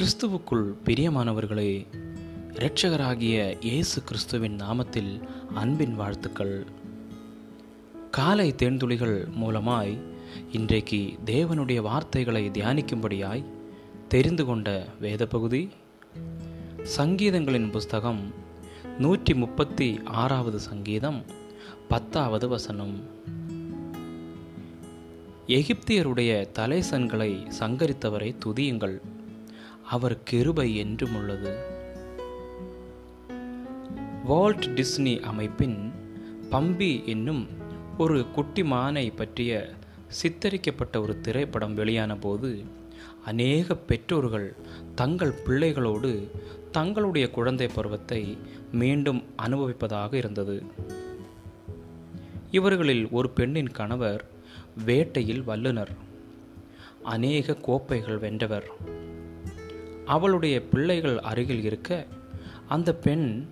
கிறிஸ்துவுக்குள் பிரியமானவர்களே இரட்சகராகிய இயேசு கிறிஸ்துவின் நாமத்தில் அன்பின் வாழ்த்துக்கள். காலை தேன்துளிகள் மூலமாய் இன்றைக்கு தேவனுடைய வார்த்தைகளை தியானிக்கும்படியாய் தெரிந்து கொண்ட வேத பகுதி சங்கீதங்களின் புஸ்தகம் நூற்றி முப்பத்தி ஆறாவது சங்கீதம் பத்தாவது வசனம். எகிப்தியருடைய தலைசன்களை சங்கரித்தவரை துதியுங்கள். அவர் கிருபை என்றும் உள்ளது. வால்ட் டிஸ்னி அமைப்பின் பம்பி என்னும் ஒரு குட்டி மானை பற்றிய சித்தரிக்கப்பட்ட ஒரு திரைப்படம் வெளியான போது அநேக பெற்றோர்கள் தங்கள் பிள்ளைகளோடு தங்களுடைய குழந்தை பருவத்தை மீண்டும் அனுபவிப்பதாக இருந்தது. இவர்களில் ஒரு பெண்ணின் கணவர் வேட்டையில் வல்லுனர் அநேக கோப்பைகள் வென்றவர். அவளுடைய பிள்ளைகள் அருகில் இருக்க அந்த பெண்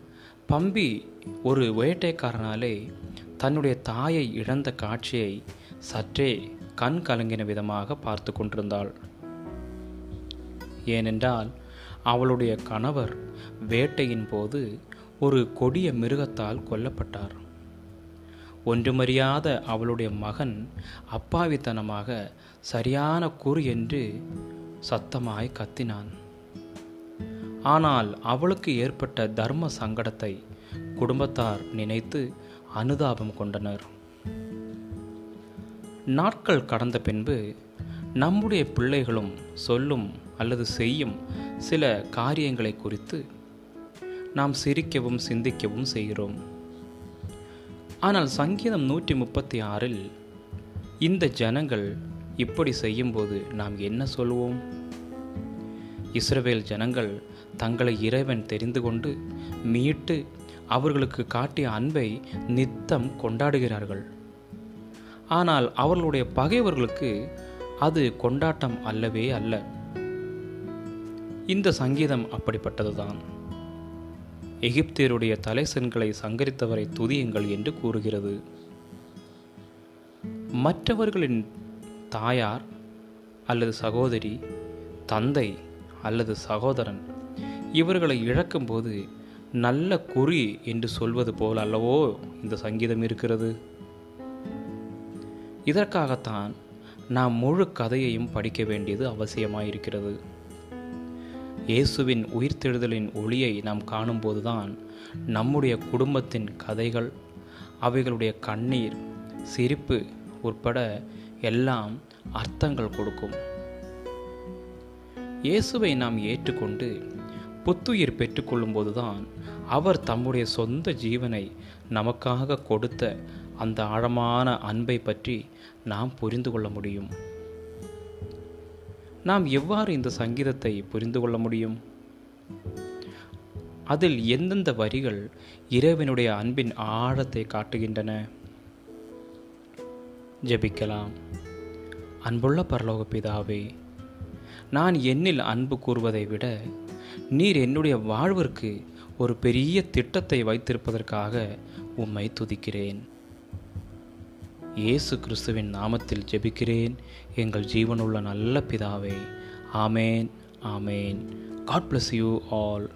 பம்பி ஒரு வேட்டைக்காரனாலே தன்னுடைய தாயை இழந்த காட்சியை சற்றே கண் கலங்கின விதமாக பார்த்து கொண்டிருந்தாள். ஏனென்றால் அவளுடைய கணவர் வேட்டையின் போது ஒரு கொடிய மிருகத்தால் கொல்லப்பட்டார். ஒன்றுமறியாத அவளுடைய மகன் அப்பாவித்தனமாக சரியான குறு என்று சத்தமாய் கத்தினான். ஆனால் அவளுக்கு ஏற்பட்ட தர்ம சங்கடத்தை குடும்பத்தார் நினைத்து அனுதாபம் கொண்டனர். நாட்கள் கடந்த பின்பு நம்முடைய பிள்ளைகளும் சொல்லும் அல்லது செய்யும் சில காரியங்களை குறித்து நாம் சிரிக்கவும் சிந்திக்கவும் செய்கிறோம். ஆனால் சங்கீதம் நூற்றி முப்பத்தி ஆறில் இந்த ஜனங்கள் இப்படி செய்யும்போது நாம் என்ன சொல்வோம்? இஸ்ரவேல் ஜனங்கள் தங்களை இறைவன் தெரிந்து கொண்டு மீட்டு அவர்களுக்கு காட்டிய அன்பை நித்தம் கொண்டாடுகிறார்கள். ஆனால் அவர்களுடைய பகைவர்களுக்கு அது கொண்டாட்டம் அல்லவே அல்ல. இந்த சங்கீதம் அப்படிப்பட்டதுதான். எகிப்தியருடைய தலைசன்களை சங்கரித்தவரை துதியுங்கள் என்று கூறுகிறது. மற்றவர்களின் தாயார் அல்லது சகோதரி தந்தை அல்லது சகோதரன். இவர்களை இழக்கும்போது நல்ல குறி என்று சொல்வது போல் அல்லவோ இந்த சங்கீதம் இருக்கிறது? இதற்காகத்தான் நாம் முழு கதையையும் படிக்க வேண்டியது அவசியமாயிருக்கிறது. இயேசுவின் உயிர்த்தெழுதலின் ஒளியை நாம் காணும்போதுதான் நம்முடைய குடும்பத்தின் கதைகள் அவைகளுடைய கண்ணீர் சிரிப்பு உட்பட எல்லாம் அர்த்தங்கள் கொடுக்கும். இயேசுவை நாம் ஏற்றுக்கொண்டு புத்துயிர் பெற்றுக்கொள்ளும்போதுதான் அவர் தம்முடைய சொந்த ஜீவனை நமக்காக கொடுத்த அந்த ஆழமான அன்பை பற்றி நாம் புரிந்து கொள்ள முடியும். நாம் எவ்வாறு இந்த சங்கீதத்தை புரிந்து கொள்ள முடியும்? அதில் எந்தெந்த வரிகள் இறைவனுடைய அன்பின் ஆழத்தை காட்டுகின்றன? ஜெபிக்கலாம். அன்புள்ள பரலோக பிதாவே நான் என்னில் அன்பு கூறுவதை விட நீர் என்னுடைய வாழ்விற்கு ஒரு பெரிய திட்டத்தை வைத்திருப்பதற்காக உம்மை துதிக்கிறேன். இயேசு கிறிஸ்துவின் நாமத்தில் ஜெபிக்கிறேன். எங்கள் ஜீவனுள்ள நல்ல பிதாவே ஆமேன் ஆமேன். God bless you all